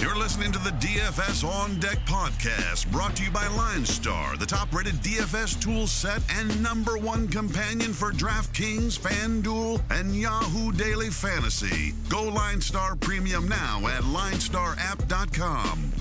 You're listening to the DFS On Deck podcast, brought to you by LineStar, the top rated DFS tool set and number one companion for DraftKings, FanDuel, and Yahoo Daily Fantasy. Go LineStar Premium now at linestarapp.com.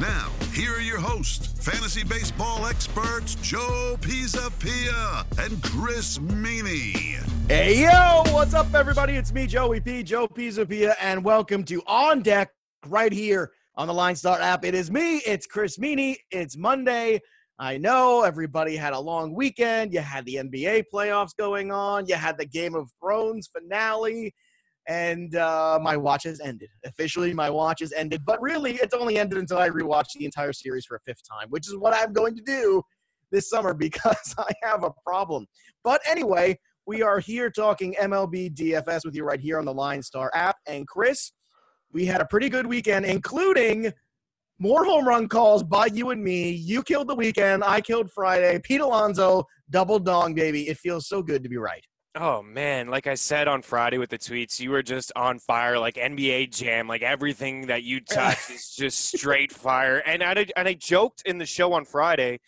Now, here are your hosts, fantasy baseball experts Joe Pisapia and Chris Meaney. Hey, yo, what's up, everybody? It's me, Joey P, Joe Pisapia, and welcome to On Deck right here on the Line Star app. It is me, it's Chris Meaney. It's Monday. I know everybody had a long weekend. You had the NBA playoffs going on, you had the Game of Thrones finale, and uh, my watch has ended. Officially, my watch has ended, but really, it's only ended until I rewatch the entire series for a fifth time, which is what I'm going to do this summer because I have a problem. But anyway, we are here talking MLB DFS with you right here on the Line Star app. And Chris, we had a pretty good weekend, including more home run calls by you and me. You killed the weekend. I killed Friday. Pete Alonso, double dong, baby. It feels so good to be right. Oh man, like I said on Friday with the tweets, you were just on fire, like NBA Jam, like everything that you touch is just straight fire. And I and I joked in the show on Friday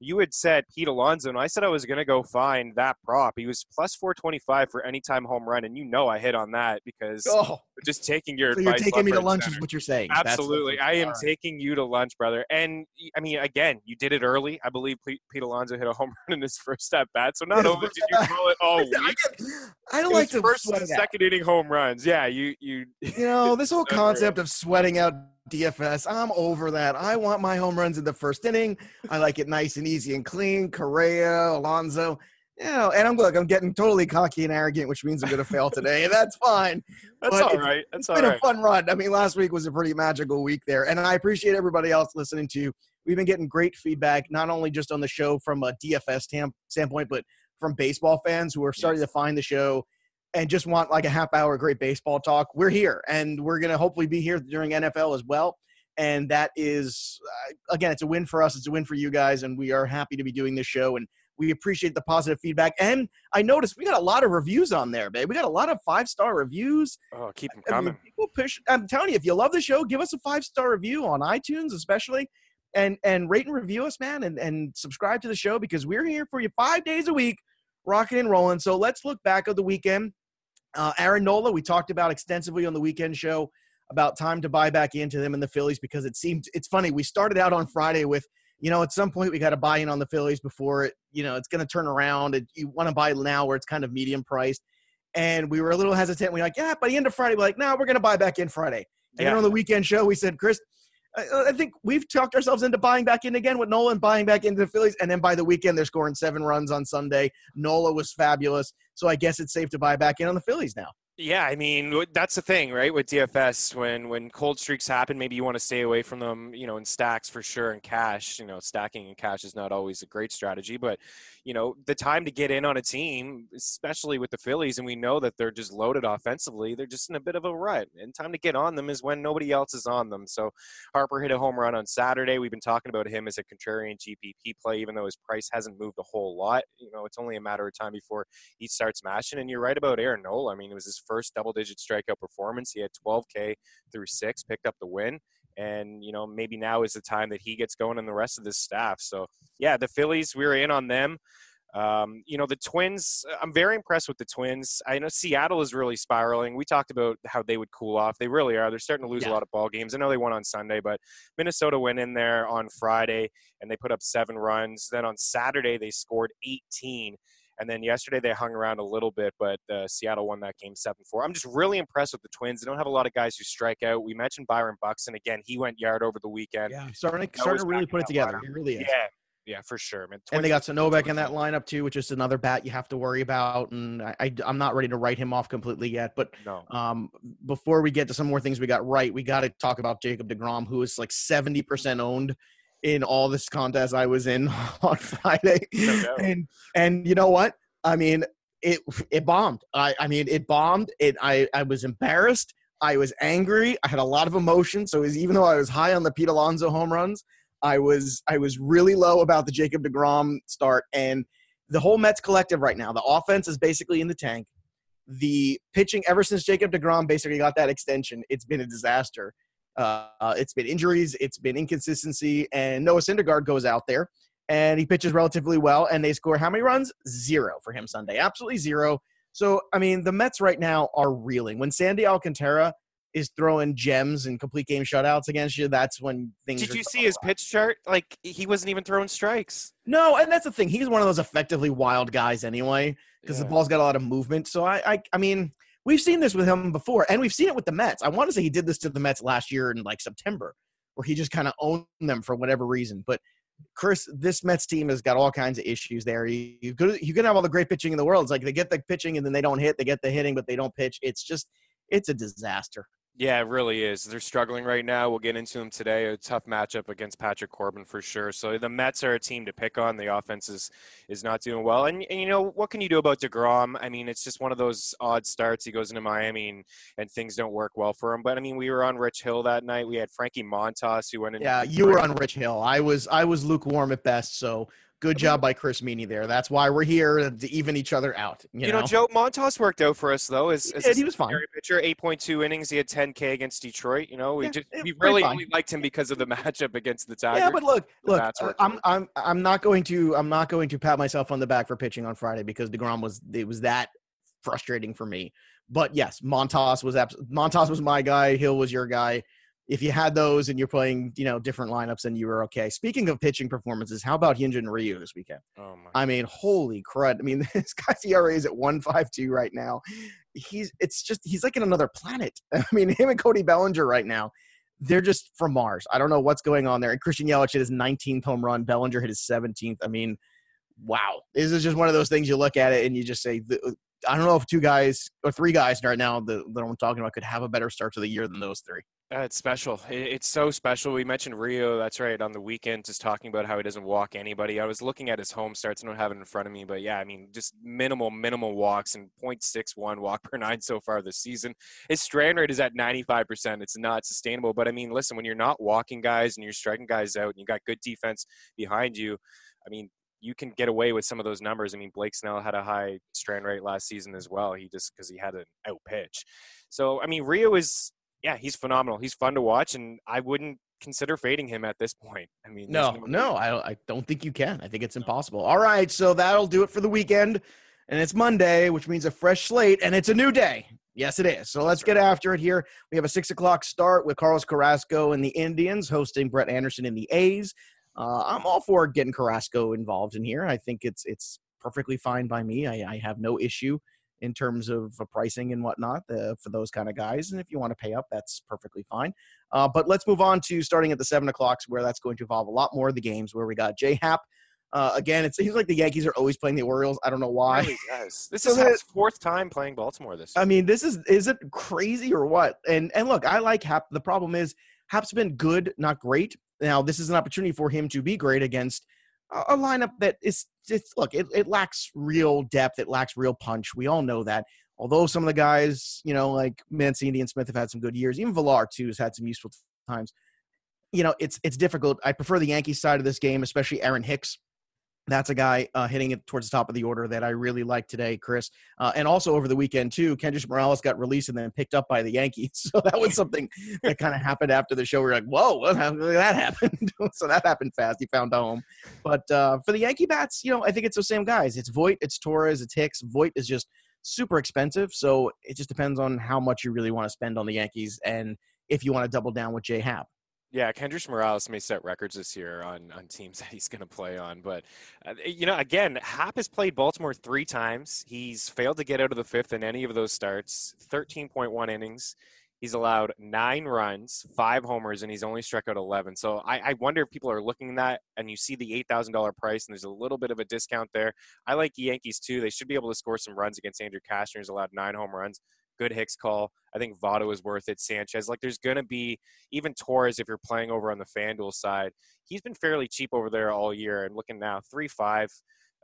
you had said Pete Alonso, and I said I was going to go find that prop. He was plus 425 for anytime home run, and you know I hit on that because oh. just taking your so You're taking me to lunch center. is what you're saying. Absolutely. I am right. taking you to lunch, brother. And, I mean, again, you did it early. I believe Pete Alonso hit a home run in his first at bat. So not only did you call it all week, I don't like to first and second inning home runs. Yeah, you. You, you know, this whole concept of sweating out DFS. I'm over that. I want my home runs in the first inning. I like it nice and easy and clean. Correa, Alonso. You know, and I'm look, I'm getting totally cocky and arrogant, which means I'm going to fail today. and That's fine. That's but all right. That's it's been a fun run. I mean, last week was a pretty magical week there, and I appreciate everybody else listening to. We've been getting great feedback, not only just on the show from a DFS tam- standpoint, but from baseball fans who are starting yes. to find the show and just want like a half hour great baseball talk, we're here and we're going to hopefully be here during NFL as well. And that is, uh, again, it's a win for us. It's a win for you guys. And we are happy to be doing this show. And we appreciate the positive feedback. And I noticed we got a lot of reviews on there, babe. We got a lot of five star reviews. Oh, keep them coming. I mean, people push. I'm telling you, if you love the show, give us a five star review on iTunes, especially. And, and rate and review us, man, and, and subscribe to the show because we're here for you five days a week, rocking and rolling. So let's look back at the weekend. Uh, Aaron Nola, we talked about extensively on the weekend show about time to buy back into them in the Phillies because it seemed it's funny. We started out on Friday with, you know, at some point we got to buy in on the Phillies before it, you know, it's going to turn around. And you want to buy now where it's kind of medium priced. And we were a little hesitant. We are like, yeah, by the end of Friday, we're like, no, we're going to buy back in Friday. And yeah. on the weekend show, we said, Chris, I think we've talked ourselves into buying back in again with Nolan buying back into the Phillies, and then by the weekend they're scoring seven runs on Sunday. Nola was fabulous, so I guess it's safe to buy back in on the Phillies now. Yeah, I mean that's the thing, right? With DFS, when when cold streaks happen, maybe you want to stay away from them, you know, in stacks for sure, and cash. You know, stacking in cash is not always a great strategy, but you know, the time to get in on a team, especially with the Phillies, and we know that they're just loaded offensively. They're just in a bit of a rut, and time to get on them is when nobody else is on them. So Harper hit a home run on Saturday. We've been talking about him as a contrarian GPP play, even though his price hasn't moved a whole lot. You know, it's only a matter of time before he starts mashing. And you're right about Aaron Nola. I mean, it was his first double-digit strikeout performance. He had 12K through six, picked up the win and you know maybe now is the time that he gets going and the rest of this staff. So yeah, the Phillies we were in on them. Um, you know the Twins. I'm very impressed with the Twins. I know Seattle is really spiraling. We talked about how they would cool off. They really are. They're starting to lose yeah. a lot of ball games. I know they won on Sunday, but Minnesota went in there on Friday and they put up seven runs. Then on Saturday they scored 18. And then yesterday they hung around a little bit, but uh, Seattle won that game 7 4. I'm just really impressed with the Twins. They don't have a lot of guys who strike out. We mentioned Byron Buxton. Again, he went yard over the weekend. Yeah, starting, starting to really put it together. He really is. Yeah. Yeah, for sure, man. and they got Sano back in that lineup too, which is another bat you have to worry about. And I, I, am not ready to write him off completely yet. But no. um, before we get to some more things we got right, we got to talk about Jacob Degrom, who is like 70% owned in all this contest I was in on Friday. No and and you know what? I mean, it it bombed. I I mean, it bombed. It I I was embarrassed. I was angry. I had a lot of emotion. So was, even though I was high on the Pete Alonso home runs, I was I was really low about the Jacob Degrom start and the whole Mets collective right now. The offense is basically in the tank. The pitching ever since Jacob Degrom basically got that extension, it's been a disaster. Uh, it's been injuries, it's been inconsistency, and Noah Syndergaard goes out there and he pitches relatively well, and they score how many runs? Zero for him Sunday, absolutely zero. So I mean, the Mets right now are reeling. When Sandy Alcantara is throwing gems and complete game shutouts against you, that's when things. Did you see his pitch chart? Like he wasn't even throwing strikes. No, and that's the thing. He's one of those effectively wild guys anyway, because yeah. the ball's got a lot of movement. So I, I, I mean, we've seen this with him before, and we've seen it with the Mets. I want to say he did this to the Mets last year in like September, where he just kind of owned them for whatever reason. But Chris, this Mets team has got all kinds of issues there. You, you, could, you can have all the great pitching in the world. It's like they get the pitching and then they don't hit. They get the hitting, but they don't pitch. It's just, it's a disaster. Yeah, it really is. They're struggling right now. We'll get into them today. A tough matchup against Patrick Corbin for sure. So the Mets are a team to pick on. The offense is is not doing well. And, and you know what can you do about Degrom? I mean, it's just one of those odd starts. He goes into Miami and, and things don't work well for him. But I mean, we were on Rich Hill that night. We had Frankie Montas who went in. Yeah, you were on Rich Hill. I was I was lukewarm at best. So Good job by Chris Meaney there. That's why we're here to even each other out. You, you know? know? Joe Montas worked out for us though. As, he, did, he was fine. Pitcher, eight point two innings. He had ten K against Detroit. You know, we yeah, just we really only liked him because of the matchup against the Tigers. Yeah, but look, look, uh, I'm I'm I'm not going to I'm not going to pat myself on the back for pitching on Friday because Degrom was it was that frustrating for me. But yes, Montas was abs- Montas was my guy. Hill was your guy if you had those and you're playing, you know, different lineups and you were okay. Speaking of pitching performances, how about Hyunjin Ryu this weekend? Oh my! I mean, holy crud! I mean, this guy's ERA is at one five two right now. He's it's just he's like in another planet. I mean, him and Cody Bellinger right now, they're just from Mars. I don't know what's going on there. And Christian Yelich hit his 19th home run. Bellinger hit his 17th. I mean, wow! This is just one of those things you look at it and you just say. Uh, I don't know if two guys or three guys right now that, that I'm talking about could have a better start to the year than those three. Uh, it's special. It's so special. We mentioned Ryu. That's right. On the weekend, just talking about how he doesn't walk anybody. I was looking at his home starts. I don't have it in front of me, but yeah, I mean, just minimal, minimal walks and 0.61 walk per nine so far this season. His strand rate is at 95%. It's not sustainable. But I mean, listen, when you're not walking guys and you're striking guys out and you got good defense behind you, I mean, you can get away with some of those numbers. I mean, Blake Snell had a high strand rate last season as well. He just because he had an out pitch. So I mean, Ryu is yeah, he's phenomenal. He's fun to watch, and I wouldn't consider fading him at this point. I mean, no, no, no I, I don't think you can. I think it's impossible. All right, so that'll do it for the weekend, and it's Monday, which means a fresh slate, and it's a new day. Yes, it is. So let's get after it here. We have a six o'clock start with Carlos Carrasco and the Indians hosting Brett Anderson and the A's. Uh, I'm all for getting Carrasco involved in here. I think it's it's perfectly fine by me. I, I have no issue in terms of pricing and whatnot uh, for those kind of guys. And if you want to pay up, that's perfectly fine. Uh, but let's move on to starting at the seven o'clocks, where that's going to involve a lot more of the games. Where we got J Happ. Uh, again, it seems like the Yankees are always playing the Orioles. I don't know why. Really. This so is his fourth time playing Baltimore this. I mean, this is is it crazy or what? And and look, I like Happ. The problem is Happ's been good, not great. Now this is an opportunity for him to be great against a lineup that is it's look it, it lacks real depth it lacks real punch we all know that. Although some of the guys you know like mancini and smith have had some good years even villar too has had some useful times. You know it's it's difficult. I prefer the yankees side of this game especially aaron hicks that's a guy uh, hitting it towards the top of the order that I really like today, Chris. Uh, and also over the weekend too, Kendrys Morales got released and then picked up by the Yankees. So that was something that kind of happened after the show. We are like, whoa, what that happened? so that happened fast. He found a home. But uh, for the Yankee bats, you know, I think it's the same guys. It's Voit, it's Torres, it's Hicks. Voit is just super expensive. So it just depends on how much you really want to spend on the Yankees and if you want to double down with J Happ. Yeah, Kendrys Morales may set records this year on on teams that he's going to play on. But uh, you know, again, Happ has played Baltimore three times. He's failed to get out of the fifth in any of those starts. Thirteen point one innings. He's allowed nine runs, five homers, and he's only struck out 11. So I, I wonder if people are looking at that and you see the $8,000 price and there's a little bit of a discount there. I like the Yankees too. They should be able to score some runs against Andrew Cashner, who's allowed nine home runs good Hicks call. I think Votto is worth it. Sanchez, like there's going to be even Torres if you're playing over on the FanDuel side. He's been fairly cheap over there all year. And looking now, three five.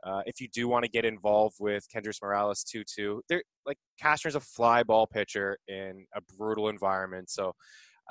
Uh, if you do want to get involved with Kendrys Morales two two, they're like Cashner's a fly ball pitcher in a brutal environment. So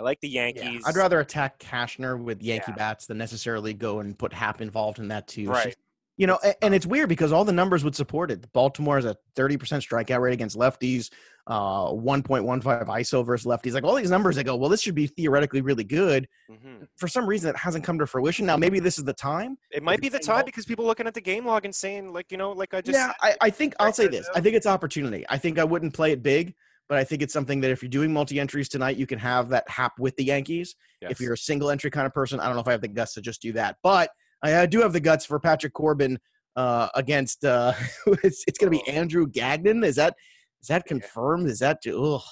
I like the Yankees. Yeah, I'd rather attack Cashner with Yankee yeah. bats than necessarily go and put Happ involved in that too. Right. You know, and, it's weird because all the numbers would support it. Baltimore has a 30% strikeout rate against lefties, uh, 1.15 ISO versus lefties. Like all these numbers, I go, well, this should be theoretically really good. Mhm. For some reason, it hasn't come to fruition. Now, maybe this is the time. It might be the time because people looking at the game log and saying, like, you know, like I just yeah, I, I think I'll say this. I think it's opportunity. I think I wouldn't play it big, but I think it's something that if you're doing multi entries tonight, you can have that Happ with the Yankees. If you're a single entry kind of person, I don't know if I have the guts to just do that, but I, I do have the guts for Patrick Corbin uh, against. Uh, it's it's going to be Oh. Andrew Gagnon. Is that is that confirmed? Is that ugh?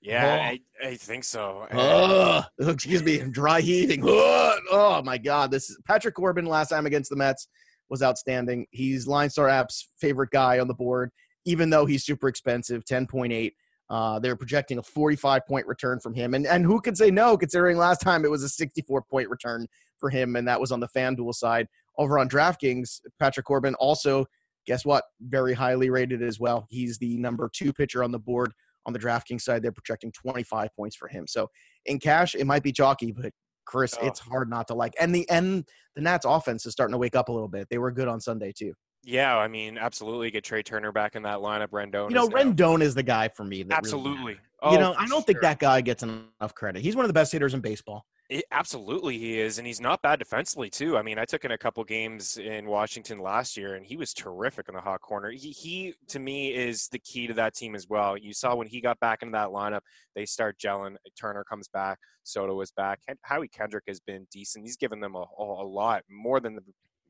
yeah, I, I think so. Ugh. excuse me, I'm dry heaving. Ugh. Oh my God, this is Patrick Corbin last time against the Mets was outstanding. He's Line Star App's favorite guy on the board, even though he's super expensive, ten point eight. Uh, they're projecting a 45 point return from him, and and who could say no? Considering last time it was a 64 point return for him, and that was on the FanDuel side. Over on DraftKings, Patrick Corbin also, guess what? Very highly rated as well. He's the number two pitcher on the board on the DraftKings side. They're projecting 25 points for him. So in cash, it might be chalky, but Chris, Oh. it's hard not to like. And the and the Nats offense is starting to wake up a little bit. They were good on Sunday too. Yeah, I mean, absolutely get Trea Turner back in that lineup. Rendon. You know, now- Rendon is the guy for me. Really Absolutely. matters. Oh, you know, I don't think that guy gets enough credit. He's one of the best hitters in baseball. It, absolutely, he is, and he's not bad defensively too. I mean, I took in a couple games in Washington last year, and he was terrific in the hot corner. He, he to me, is the key to that team as well. You saw when he got back into that lineup, they start gelling. Turner comes back, Soto is back. Howie Kendrick has been decent. He's given them a, a lot more than the,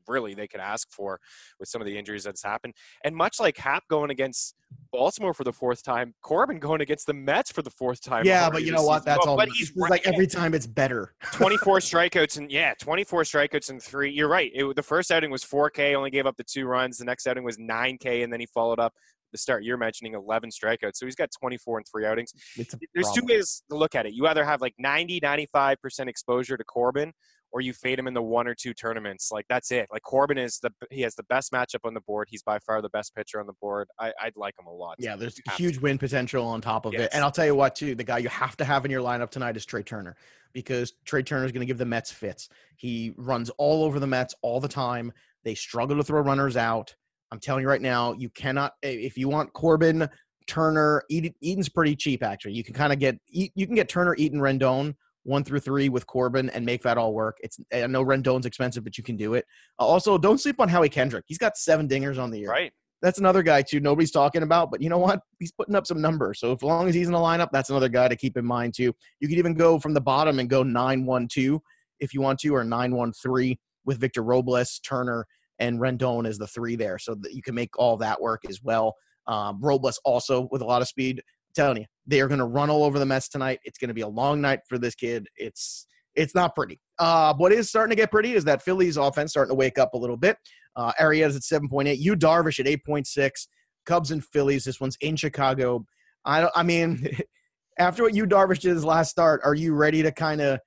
really they could ask for with some of the injuries that's happened. And much like Happ going against Baltimore for the fourth time, Corbin going against the Mets for the fourth time. yeah, but you know what? That's But- all. But he's just like every time it's better. 24 strikeouts and yeah, 24 strikeouts and three. You're right. It, the first outing was 4K, only gave up the two runs. The next outing was 9K, and then he followed up the start you're mentioning 11 strikeouts. So he's got 24 and three outings. There's two ways to look at it. You either have like 90, 95% exposure to Corbin, or you fade him in the one or two tournaments. Like that's it. Like Corbin is the he has the best matchup on the board. He's by far the best pitcher on the board. I, I'd like him a lot. Yeah, there's Have huge win potential on top of Yes. it. And I'll tell you what, too, the guy you have to have in your lineup tonight is Trea Turner because Trea Turner is going to give the Mets fits. He runs all over the Mets all the time. They struggle to throw runners out. I'm telling you right now, you cannot if you want Corbin, Turner, Eaton, Eaton's pretty cheap actually. You can kind of get you can get Turner, Eaton, Rendon one through three with Corbin and make that all work. It's I know Rendon's expensive, but you can do it. Uh, also, don't sleep on Howie Kendrick. He's got seven dingers on the year Right. that's another guy too. Nobody's talking about, but you know what? He's putting up some numbers. So as long as he's in the lineup, that's another guy to keep in mind too. You could even go from the bottom and go nine one two if you want to, or nine one three with Victor Robles, Turner, and Rendon as the three there, so that you can make all that work as well. Um, Robles also with a lot of speed. I'm telling you, they are going to run all over the Mets tonight. It's going to be a long night for this kid. It's it's not pretty. Uh, what is starting to get pretty is that Phillies offense starting to wake up a little bit. Uh, Arrieta at 7.8. Yu Darvish at 8.6. Cubs and Phillies. This one's in Chicago. I don't. I mean, after what Yu Darvish did his last start, are you ready to kind of?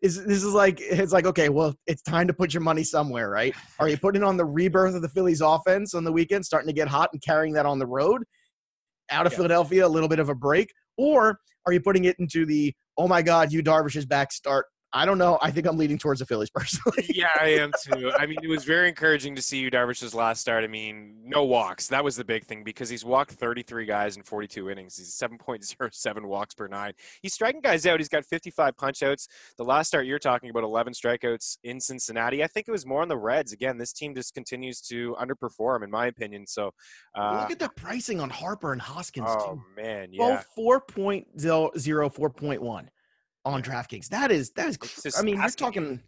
Is this is like it's like okay, well, it's time to put your money somewhere, right? Are you putting on the rebirth of the Phillies offense on the weekend, starting to get hot and carrying that on the road out of Yeah. Philadelphia, a little bit of a break, or are you putting it into the oh my God, Yu Darvish is back start? I don't know. I think I'm leaning towards the Phillies personally. yeah, I am too. I mean, it was very encouraging to see Yu Darvish's last start. I mean, no walks. That was the big thing because he's walked 33 guys in 42 innings. He's 7.07 walks per nine. He's striking guys out. He's got 55 punchouts. The last start you're talking about, 11 strikeouts in Cincinnati. I think it was more on the Reds. Again, this team just continues to underperform, in my opinion. So, uh, Look at the pricing on Harper and Hoskins oh too. man, yeah. Both 4.0, 4.1 on DraftKings. That is that is. Cr- I mean, you're talking.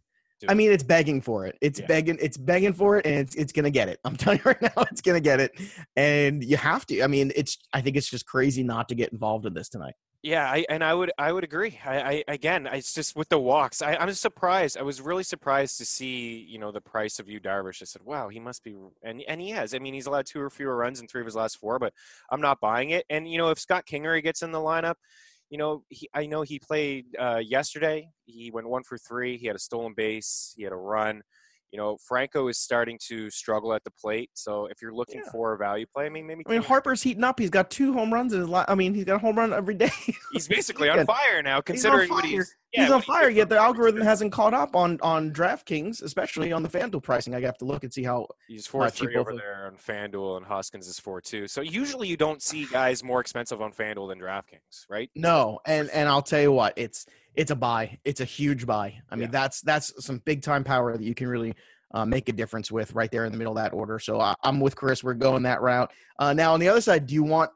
I mean, it's begging for it. It's Yeah. begging. It's begging for it, and it's it's gonna get it. I'm telling you right now, it's gonna get it, and you have to. I mean, it's. I think it's just crazy not to get involved in this tonight. Yeah, I, and I would I would agree. I, I again, it's just with the walks. I, I'm surprised. I was really surprised to see you know the price of Yu Darvish. I said, wow, he must be, and and he has. I mean, he's allowed two or fewer runs in three of his last four, but I'm not buying it. And you know, if Scott Kingery gets in the lineup, you know, he, I know he played uh, yesterday. He went one for three. He had a stolen base. He had a run. You know, Franco is starting to struggle at the plate. So if you're looking Yeah. for a value play, I mean, maybe I mean, Harper's heating up. He's got two home runs in his life. I mean, he's got a home run every day. he's basically on Yeah. fire now, He's on considering what fire. he's. he's on fire. Yet the algorithm hasn't caught up on on DraftKings, especially on the FanDuel pricing. I have to look and see how. He's four three over there on FanDuel, and Hoskins is four two. So usually you don't see guys more expensive on FanDuel than DraftKings, right? No, and and I'll tell you what, it's it's a buy. It's a huge buy. I mean, Yeah. that's that's some big time power that you can really uh, make a difference with right there in the middle of that order. So I, I'm with Chris. We're going that route. Uh, now on the other side, do you want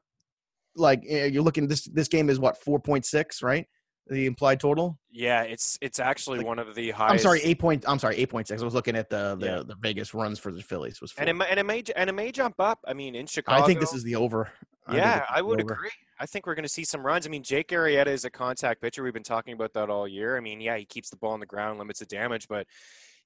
like eh, you're looking this this game is what 4.6, right? The implied total. Yeah, it's it's actually Like- one of the highest. I'm sorry, eight point. I'm sorry, eight point six. I was looking at the the, Yeah. the Vegas runs for the Phillies was. Four. and it, may- and it may and it may jump up. I mean, in Chicago, I think this is the over. Yeah, I would agree. I think we're going to see some runs. I mean, Jake Arrieta is a contact pitcher. We've been talking about that all year. I mean, yeah, he keeps the ball on the ground, limits the damage, but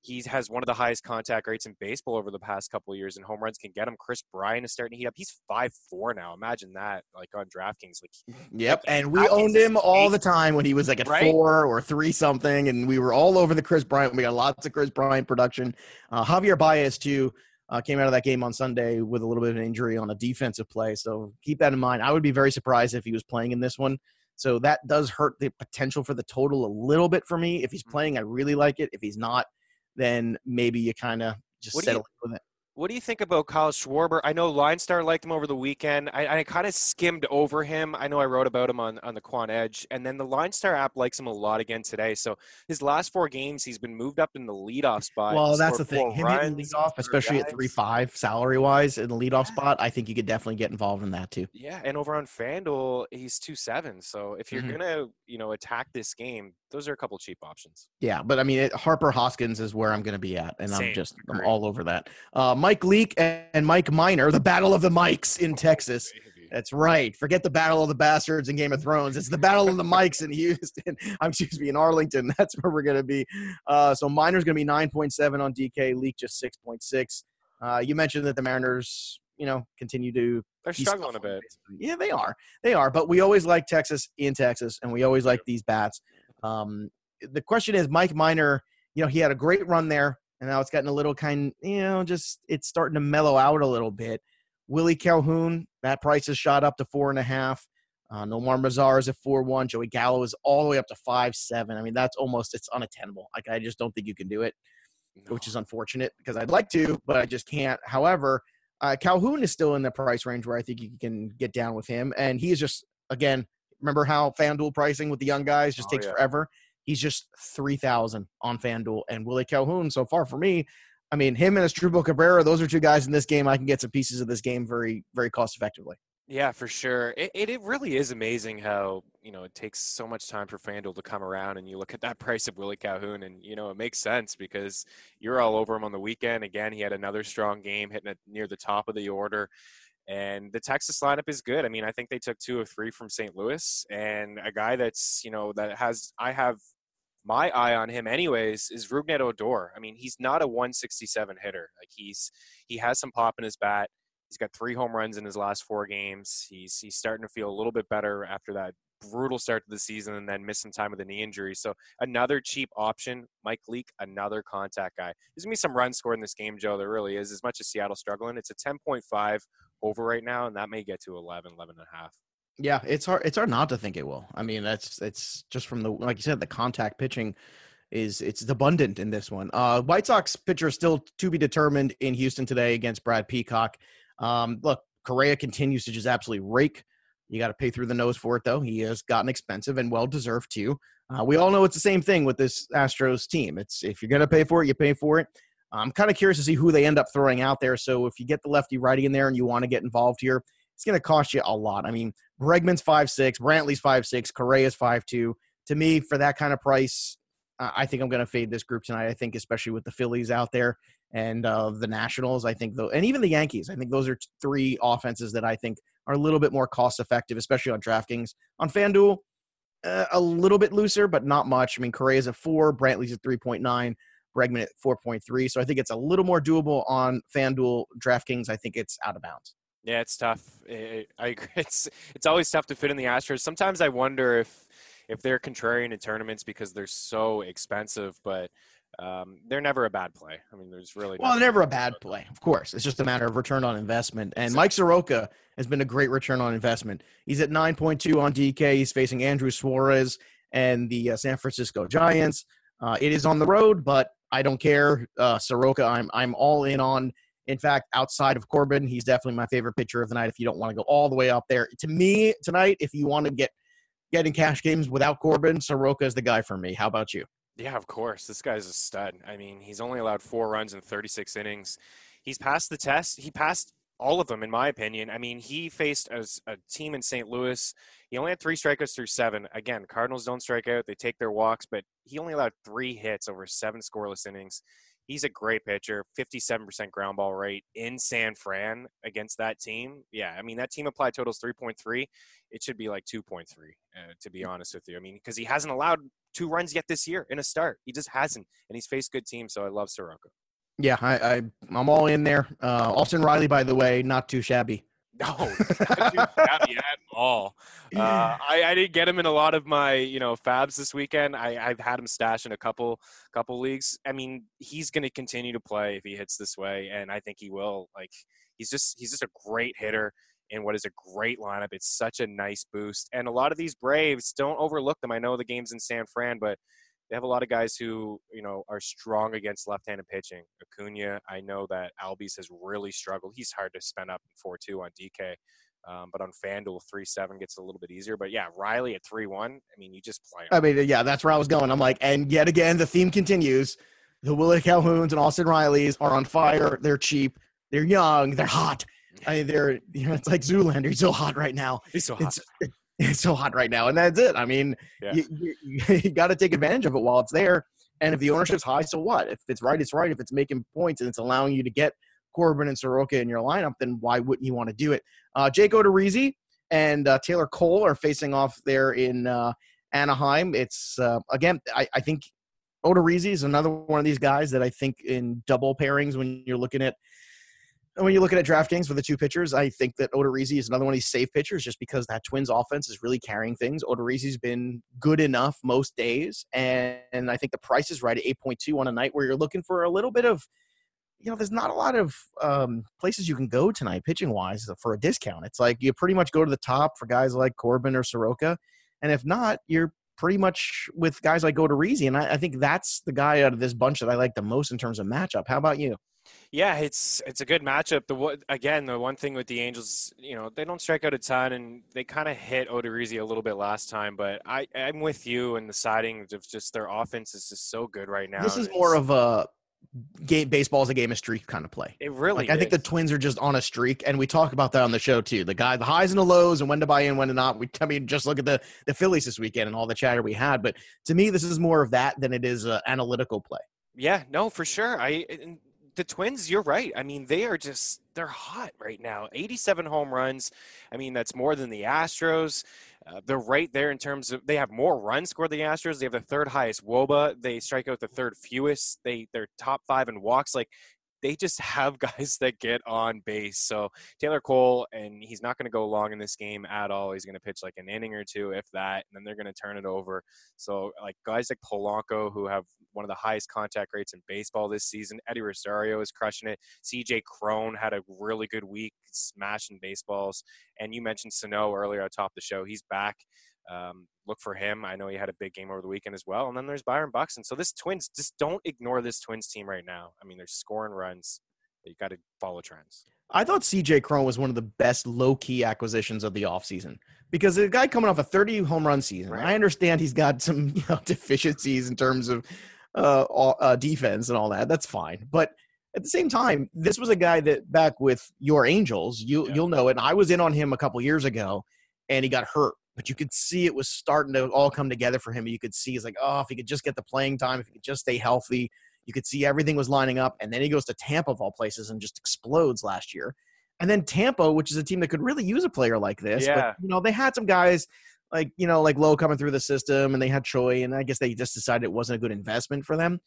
he has one of the highest contact rates in baseball over the past couple of years, and home runs can get him. Chris Bryant is starting to heat up. He's five four now. Imagine that, like on DraftKings. Like, Yep, and we owned him all the time when he was like at Right? four or three something, and we were all over the Chris Bryant. We got lots of Chris Bryant production. Uh, Javier Baez too uh, came out of that game on Sunday with a little bit of an injury on a defensive play, so keep that in mind. I would be very surprised if he was playing in this one. So that does hurt the potential for the total a little bit for me. If he's Mm-hmm. playing, I really like it. If he's not, then maybe you kind of just What do you- settle with it. What do you think about Kyle Schwarber? I know Line Star liked him over the weekend. I, I kind of skimmed over him. I know I wrote about him on, on the Quan Edge, and then the Line Star app likes him a lot again today. So his last four games, he's been moved up in the leadoff spot. Well, that's the thing. Him hitting runs, leadoff, especially at three five salary wise in the leadoff spot, I think you could definitely get involved in that too. Yeah, and over on FanDuel, he's two seven. So if you're Mhm. gonna, you know, attack this game, those are a couple cheap options. Yeah, but I mean, it, Harper Hoskins is where I'm going to be at, and I'm just I'm all over that. Uh, Mike Leake and, Mike Minor, the battle of the mics in Texas. That's right. Forget the battle of the bastards in Game of Thrones. It's the battle of the mics in Houston. I'm excuse me in Arlington. That's where we're going to be. Uh, so Minor's going to be 9.7 on DK. Leake just 6.6. Uh, you mentioned that the Mariners, you know, continue to They're struggling a bit. basically. Yeah, they are. They are. But we always like Texas in Texas, and we always like these bats. Um, the question is, Mike Minor. You know, he had a great run there, and now it's gotten a little kind. You know, just it's starting to mellow out a little bit. Willie Calhoun, that price has shot up to four and a half. Uh, Nomar Mazara is at four one. Joey Gallo is all the way up to five seven. I mean, that's almost it's unattainable. Like I just don't think you can do it which is unfortunate because I'd like to, but I just can't. However, uh, Calhoun is still in the price range where I think you can get down with him, and he is just again. Remember how FanDuel pricing with the young guys just Oh, takes yeah. forever? He's just three thousand on FanDuel, and Willie Calhoun so far for me. I mean, him and Asdrubal Cabrera, those are two guys in this game. I can get some pieces of this game very, very cost effectively. Yeah, for sure. It, it it really is amazing how you know it takes so much time for FanDuel to come around, and you look at that price of Willie Calhoun, and you know it makes sense because you're all over him on the weekend. Again, he had another strong game, hitting it near the top of the order, and the Texas lineup is good. I mean, I think they took two of three from St. Louis, and a guy that's you know that has I have my eye on him anyways is Rougned Odor. I mean, he's not a 167 hitter. Like he's he has some pop in his bat. He's got three home runs in his last four games. He's he's starting to feel a little bit better after that brutal start to the season and then some time with a knee injury. So another cheap option, Mike Leake, another contact guy. There's gonna be some runs scored in this game, Joe. There really is. As much as Seattle's struggling, it's a 10.5 over right now, and that may get to 11, 11 and a half. Yeah, it's hard. It's hard not to think it will. I mean, that's it's just from the like you said, the contact pitching is it's abundant in this one. Uh, White Sox pitcher still to be determined in Houston today against Brad Peacock. Um, look, Correa continues to just absolutely rake. You got to pay through the nose for it, though. He has gotten expensive and well deserved too. Uh, we all know it's the same thing with this Astros team. It's if you're gonna pay for it, you pay for it. I'm kind of curious to see who they end up throwing out there. So if you get the lefty righty in there and you want to get involved here, it's going to cost you a lot. I mean, Bregman's five six, Brantley's five six, Correa's five two. To me, for that kind of price, I think I'm going to fade this group tonight. I think, especially with the Phillies out there and uh, the Nationals, I think though, and even the Yankees, I think those are three offenses that I think are a little bit more cost effective, especially on DraftKings. On FanDuel, uh, a little bit looser, but not much. I mean, Correa's at four, Brantley's point nine. Bregman at 4.3. So I think it's a little more doable on FanDuel. DraftKings, I think it's out of bounds. Yeah, it's tough. I agree. It's it's always tough to fit in the Astros. Sometimes I wonder if if they're contrarian in tournaments because they're so expensive. But um, they're never a bad play. I mean, there's really well, never a bad play. Of course, it's just a matter of return on investment. And Mike Soroka has been a great return on investment. He's at 9.2 on DK. He's facing Andrew Suarez and the uh, San Francisco Giants. Uh, it is on the road, but I don't care. Uh, Soroka, I'm I'm all in on. In fact, outside of Corbin, he's definitely my favorite pitcher of the night. If you don't want to go all the way up there, to me tonight, if you want to get get in cash games without Corbin, Soroka is the guy for me. How about you? Yeah, of course. This guy's a stud. I mean, he's only allowed four runs in 36 innings. He's passed the test. He passed all of them, in my opinion. I mean, he faced a, a team in St. Louis. He only had three strikeouts through seven. Again, Cardinals don't strike out; they take their walks, but he only allowed three hits over seven scoreless innings. He's a great pitcher, 57% ground ball rate in San Fran against that team. Yeah, I mean, that team applied totals 3.3. It should be like 2.3, uh, to be honest with you. I mean, because he hasn't allowed two runs yet this year in a start. He just hasn't, and he's faced good teams, so I love Soroka. Yeah, I, I I'm all in there. Uh, Austin Riley, by the way, not too shabby. No, not too shabby at all. Uh, I, I didn't get him in a lot of my you know fabs this weekend. I, I've had him stashed in a couple couple leagues. I mean, he's going to continue to play if he hits this way, and I think he will. Like he's just he's just a great hitter in what is a great lineup. It's such a nice boost, and a lot of these Braves don't overlook them. I know the game's in San Fran, but they have a lot of guys who you know are strong against left-handed pitching. Acuna, I know that Albies has really struggled. He's hard to spend up in four-two on DK, um, but on FanDuel three-seven gets a little bit easier. But yeah, Riley at three-one. I mean, you just play. Him. I mean, yeah, that's where I was going. I'm like, and yet again, the theme continues. The Willie Calhouns and Austin Rileys are on fire. They're cheap. They're young. They're hot. I mean, they're you know, it's like Zoolander. He's so hot right now. He's so hot. It's, it's so hot right now, and that's it. I mean, Yeah. you, you, you got to take advantage of it while it's there. And if the ownership's high, so what? If it's right, it's right. If it's making points and it's allowing you to get Corbin and Soroka in your lineup, then why wouldn't you want to do it? Uh, Jake Odorizzi and uh, Taylor Cole are facing off there in uh, Anaheim. It's uh, again, I, I think Odorizzi is another one of these guys that I think in double pairings when you're looking at when you're looking at DraftKings for the two pitchers, I think that Odorizzi is another one of these safe pitchers just because that Twins offense is really carrying things. Odorizzi's been good enough most days, and, and I think the price is right at 8.2 on a night where you're looking for a little bit of, you know, there's not a lot of um, places you can go tonight pitching wise for a discount. It's like you pretty much go to the top for guys like Corbin or Soroka, and if not, you're pretty much with guys like Odorizzi, and I, I think that's the guy out of this bunch that I like the most in terms of matchup. How about you? Yeah, it's it's a good matchup. The again, the one thing with the Angels, you know, they don't strike out a ton, and they kind of hit Odorizzi a little bit last time. But I I'm with you in the siding of just their offense is just so good right now. This is more of a game. Baseball is a game of streak kind of play. it really. Like I think the. Twins are just on a streak, and we talk about that on the show too. The guy, the highs and the lows, and when to buy in, when to not. We, I mean, just look at the the Phillies this weekend and all the chatter we had. But to me, this is more of that than it is uh, analytical play. Yeah, no, for sure. I the Twins, you're right. I mean, they are just they're hot right now. 87 home runs. I mean, that's more than the Astros. Uh, they're right there in terms of they have more runs scored than the Astros. They have the third highest WOBA. They strike out the third fewest. They they're top five in walks. Like they just have guys that get on base. So Taylor Cole, and he's not going to go long in this game at all. He's going to pitch like an inning or two, if that, and then they're going to turn it over. So like guys like Polanco, who have one of the highest contact rates in baseball this season. Eddie Rosario is crushing it. CJ Cron had a really good week, smashing baseballs. And you mentioned Sano earlier atop the show. He's back. Um, look for him. I know he had a big game over the weekend as well. And then there's Byron Buxton. So this Twins, just don't ignore this Twins team right now. I mean, they're scoring runs. You got to follow trends. I thought CJ Cron was one of the best low key acquisitions of the offseason because the guy coming off a 30 home run season, Right. I understand he's got some you know, deficiencies in terms of uh, uh, defense and all that. That's fine. But at the same time, this was a guy that back with your Angels, you, Yeah. you'll know it. And I was in on him a couple years ago and he got hurt. But you could see it was starting to all come together for him. You could see he's like, oh, if he could just get the playing time, if he could just stay healthy, you could see everything was lining up. And then he goes to Tampa of all places and just explodes last year. And then Tampa, which is a team that could really use a player like this. Yeah. But, you know, they had some guys like, you know, like Lowe coming through the system and they had Choi. And I guess they just decided it wasn't a good investment for them.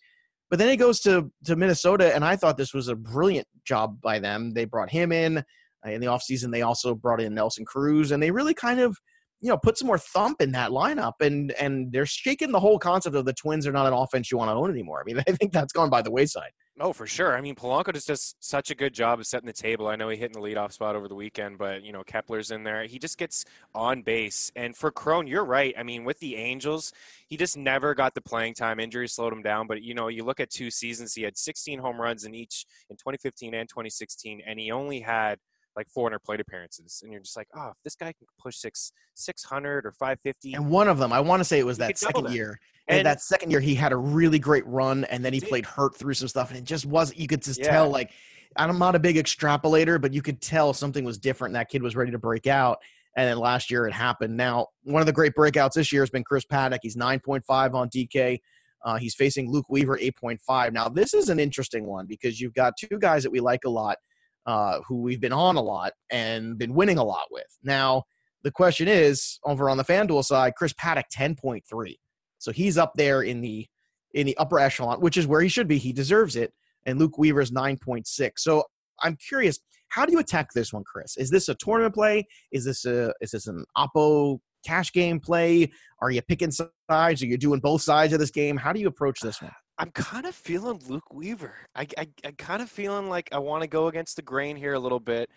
But then he goes to, to Minnesota. And I thought this was a brilliant job by them. They brought him in in the offseason. They also brought in Nelson Cruz. And they really kind of, you know, put some more thump in that lineup. And and they're shaking the whole concept of the Twins are not an offense you want to own anymore. I mean, I think that's gone by the wayside. Oh, for sure. I mean, Polanco just does such a good job of setting the table. I know he hit in the leadoff spot over the weekend, but you know Kepler's in there. He just gets on base. And for Cron, you're right. I mean, with the Angels, he just never got the playing time. Injuries slowed him down. But you know, you look at two seasons, he had 16 home runs in each in 2015 and 2016, and he only had like 400 plate appearances, and you're just like, oh, if this guy can push six 600 or 550. And one of them, I want to say it was that second year. And, And- that second year, he had a really great run, and then he Did. played hurt through some stuff, and it just wasn't. You could just Yeah. tell, like, I'm not a big extrapolator, but you could tell something was different. And that kid was ready to break out, and then last year it happened. Now, one of the great breakouts this year has been Chris Paddack. He's 9.5 on DK. Uh, he's facing Luke Weaver 8.5. Now, this is an interesting one because you've got two guys that we like a lot, uh, who we've been on a lot and been winning a lot with. Now, the question is over on the FanDuel side, Chris Paddack 10.3. So he's up there in the in the upper echelon, which is where he should be. He deserves it. And Luke Weaver's 9.6. So I'm curious, how do you attack this one, Chris? Is this a tournament play? Is this a is this an Oppo cash game play? Are you picking sides? Are you doing both sides of this game? How do you approach this one? I'm kind of feeling Luke Weaver. I, I, I kind of feeling like I want to go against the grain here a little bit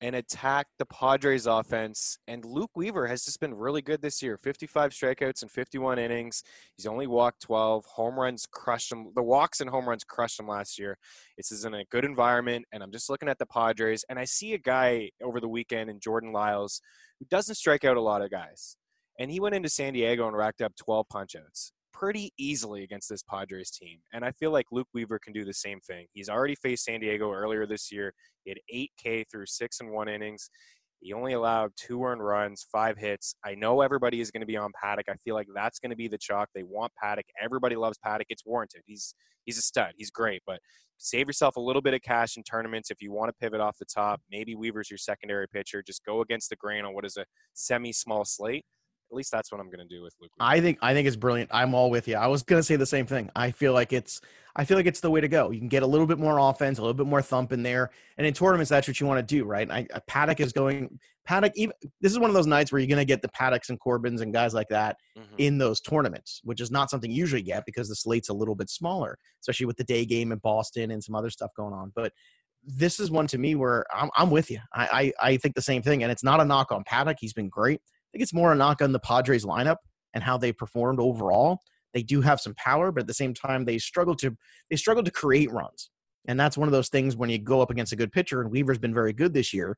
and attack the Padres offense. And Luke Weaver has just been really good this year 55 strikeouts and 51 innings. He's only walked 12. Home runs crushed him. The walks and home runs crushed him last year. This is in a good environment. And I'm just looking at the Padres. And I see a guy over the weekend in Jordan Lyles who doesn't strike out a lot of guys. And he went into San Diego and racked up 12 punchouts pretty easily against this Padres team. And I feel like Luke Weaver can do the same thing. He's already faced San Diego earlier this year. He had 8K through six and one innings. He only allowed two earned runs, five hits. I know everybody is going to be on Paddack. I feel like that's going to be the chalk. They want Paddack. Everybody loves Paddack. It's warranted. He's he's a stud. He's great. But save yourself a little bit of cash in tournaments if you want to pivot off the top. Maybe Weaver's your secondary pitcher. Just go against the grain on what is a semi-small slate. At least that's what I'm going to do with Luke. I think I think it's brilliant. I'm all with you. I was gonna say the same thing. I feel like it's I feel like it's the way to go. You can get a little bit more offense, a little bit more thump in there, and in tournaments, that's what you want to do, right? I, Paddack is going. Paddack. Even this is one of those nights where you're gonna get the Paddacks and Corbins and guys like that Mhm. in those tournaments, which is not something you usually get because the slate's a little bit smaller, especially with the day game in Boston and some other stuff going on. But this is one to me where I'm, I'm with you. I, I I think the same thing, and it's not a knock on Paddack. He's been great. I think it's more a knock on the Padres lineup and how they performed overall. They do have some power, but at the same time, they struggle to they struggle to create runs, and that's one of those things when you go up against a good pitcher. And Weaver's been very good this year.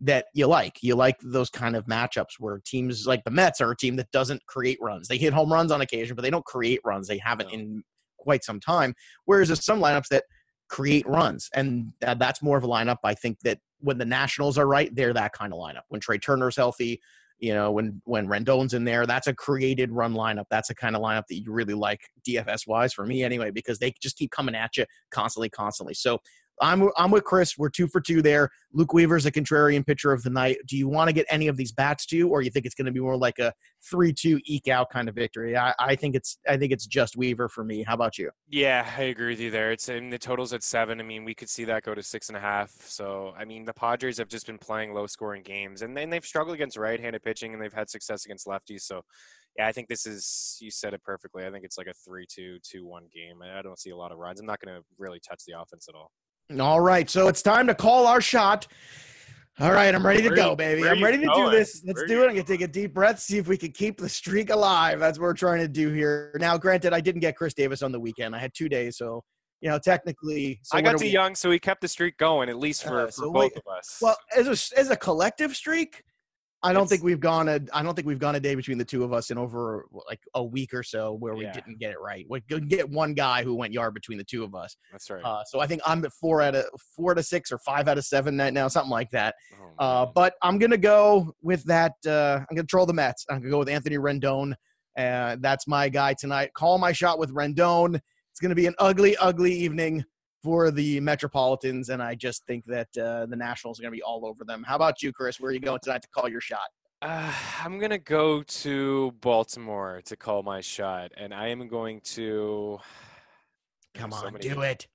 That you like, you like those kind of matchups where teams like the Mets are a team that doesn't create runs. They hit home runs on occasion, but they don't create runs. They haven't in quite some time. Whereas there's some lineups that create runs, and that's more of a lineup. I think that when the Nationals are right, they're that kind of lineup. When Trea Turner's healthy, you know, when when Rendon's in there, that's a created run lineup. That's a kind of lineup that you really like DFS wise for me anyway, because they just keep coming at you constantly, constantly. So I'm I'm with Chris. We're two for two there. Luke Weaver's a contrarian pitcher of the night. Do you want to get any of these bats to, or you think it's going to be more like a three-two eke out kind of victory? I, I think it's I think it's just Weaver for me. How about you? Yeah, I agree with you there. It's and the totals at seven. I mean, we could see that go to six and a half. So, I mean, the Padres have just been playing low-scoring games, and then they've struggled against right-handed pitching, and they've had success against lefties. So, yeah, I think this is you said it perfectly. I think it's like a three-two, two-one game. I don't see a lot of runs. I'm not going to really touch the offense at all. All right, so it's time to call our shot. All right, I'm ready to go, baby. I'm ready to do this. Let's do it. I'm gonna take a deep breath, see if we can keep the streak alive. That's what we're trying to do here. Now, granted, I didn't get Chris Davis on the weekend. I had two days, so you know, technically, so I got too we- young, so we kept the streak going at least for, Uh, for both we- of us. Well, as a as a collective streak, I don't It's- think we've gone a I don't think we've gone a day between the two of us in over like a week or so where we Yeah. didn't get it right. We could get one guy who went yard between the two of us. that's right. Uh, so I think I'm at four out of four out of six or five out of seven right now, something like that. Oh, Uh, but I'm gonna go with that. Uh, I'm gonna troll the Mets. I'm gonna go with Anthony Rendon. Uh, that's my guy tonight. Call my shot with Rendon. It's gonna be an ugly, ugly evening for the Metropolitans, and I just think that uh, the Nationals are gonna be all over them. How about you, Chris? Where are you going tonight to call your shot? Uh, I'm gonna go to Baltimore to call my shot, and I am going to. Come There's so on, many- do it.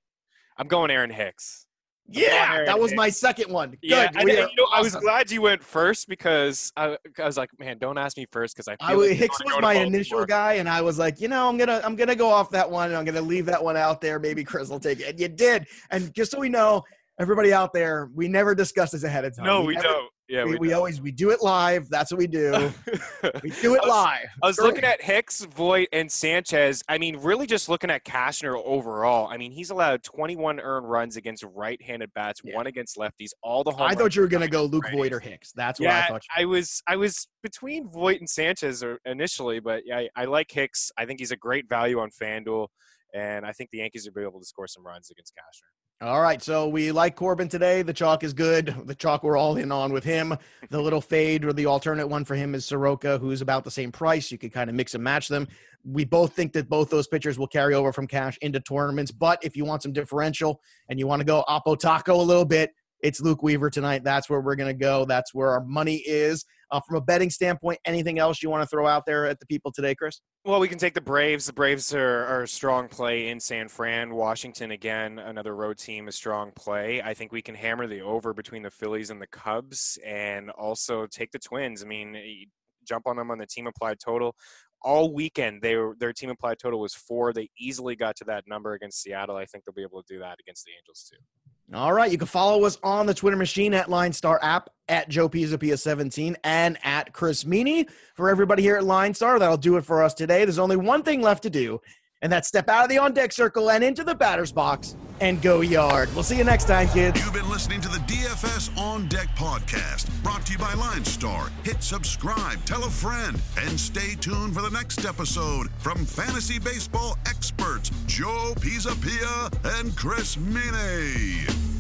I'm going Aaron Hicks. Yeah, that was my second one. Good. Yeah, and, and, you know, I was awesome. glad you went first because I, I was like, man, don't ask me first because I. I Feel was, like Hicks was my Baltimore. initial guy, and I was like, you know, I'm gonna I'm gonna go off that one, and I'm gonna leave that one out there. Maybe Chris will take it, and you did. And just so we know, everybody out there, we never discuss this ahead of time. No, we never- don't. Yeah, We, we, we always we do it live. That's what we do. We do it I was- live. I was looking at Hicks, Voit, and Sanchez. I mean, really just looking at Cashner overall. I mean, he's allowed 21 earned runs against right-handed bats, Yeah. one against lefties. All the home I thought you were gonna go Luke righties. Voit or Hicks. That's what I thought. you- I was I was between Voit and Sanchez er, initially, but yeah, I, I like Hicks. I think he's a great value on FanDuel, and I think the Yankees will be able to score some runs against Cashner. All right, so we like Corbin today. The chalk is good. The chalk we're all in on with him. The little fade or the alternate one for him is Soroka, who's about the same price. You could kind of mix and match them. We both think that both those pitchers will carry over from cash into tournaments. But if you want some differential and you want to go Oppo Taco a little bit, it's Luke Weaver tonight. That's where we're going to go. That's where our money is. Uh, from a betting standpoint, anything else you want to throw out there at the people today, Chris? Well, we can take the Braves. The Braves are, are a strong play in San Fran. Washington, again, another road team, a strong play. I think we can hammer the over between the Phillies and the Cubs and also take the Twins. I mean, jump on them on the team implied total. All weekend, they were, their team implied total was four. They easily got to that number against Seattle. I think they'll be able to do that against the Angels, too. All right. You can follow us on the Twitter machine at Line Star app, at Joe Pisapia17, and at Chris Meaney. For everybody here at Line Star, that'll do it for us today. There's only one thing left to do, and that's step out of the on deck circle and into the batter's box and go yard. We'll see you next time, kids. You've been listening to the DFS On Deck podcast, brought to you by Line Star. Hit subscribe, tell a friend, and stay tuned for the next episode from fantasy baseball experts Joe Pisapia and Chris Meaney.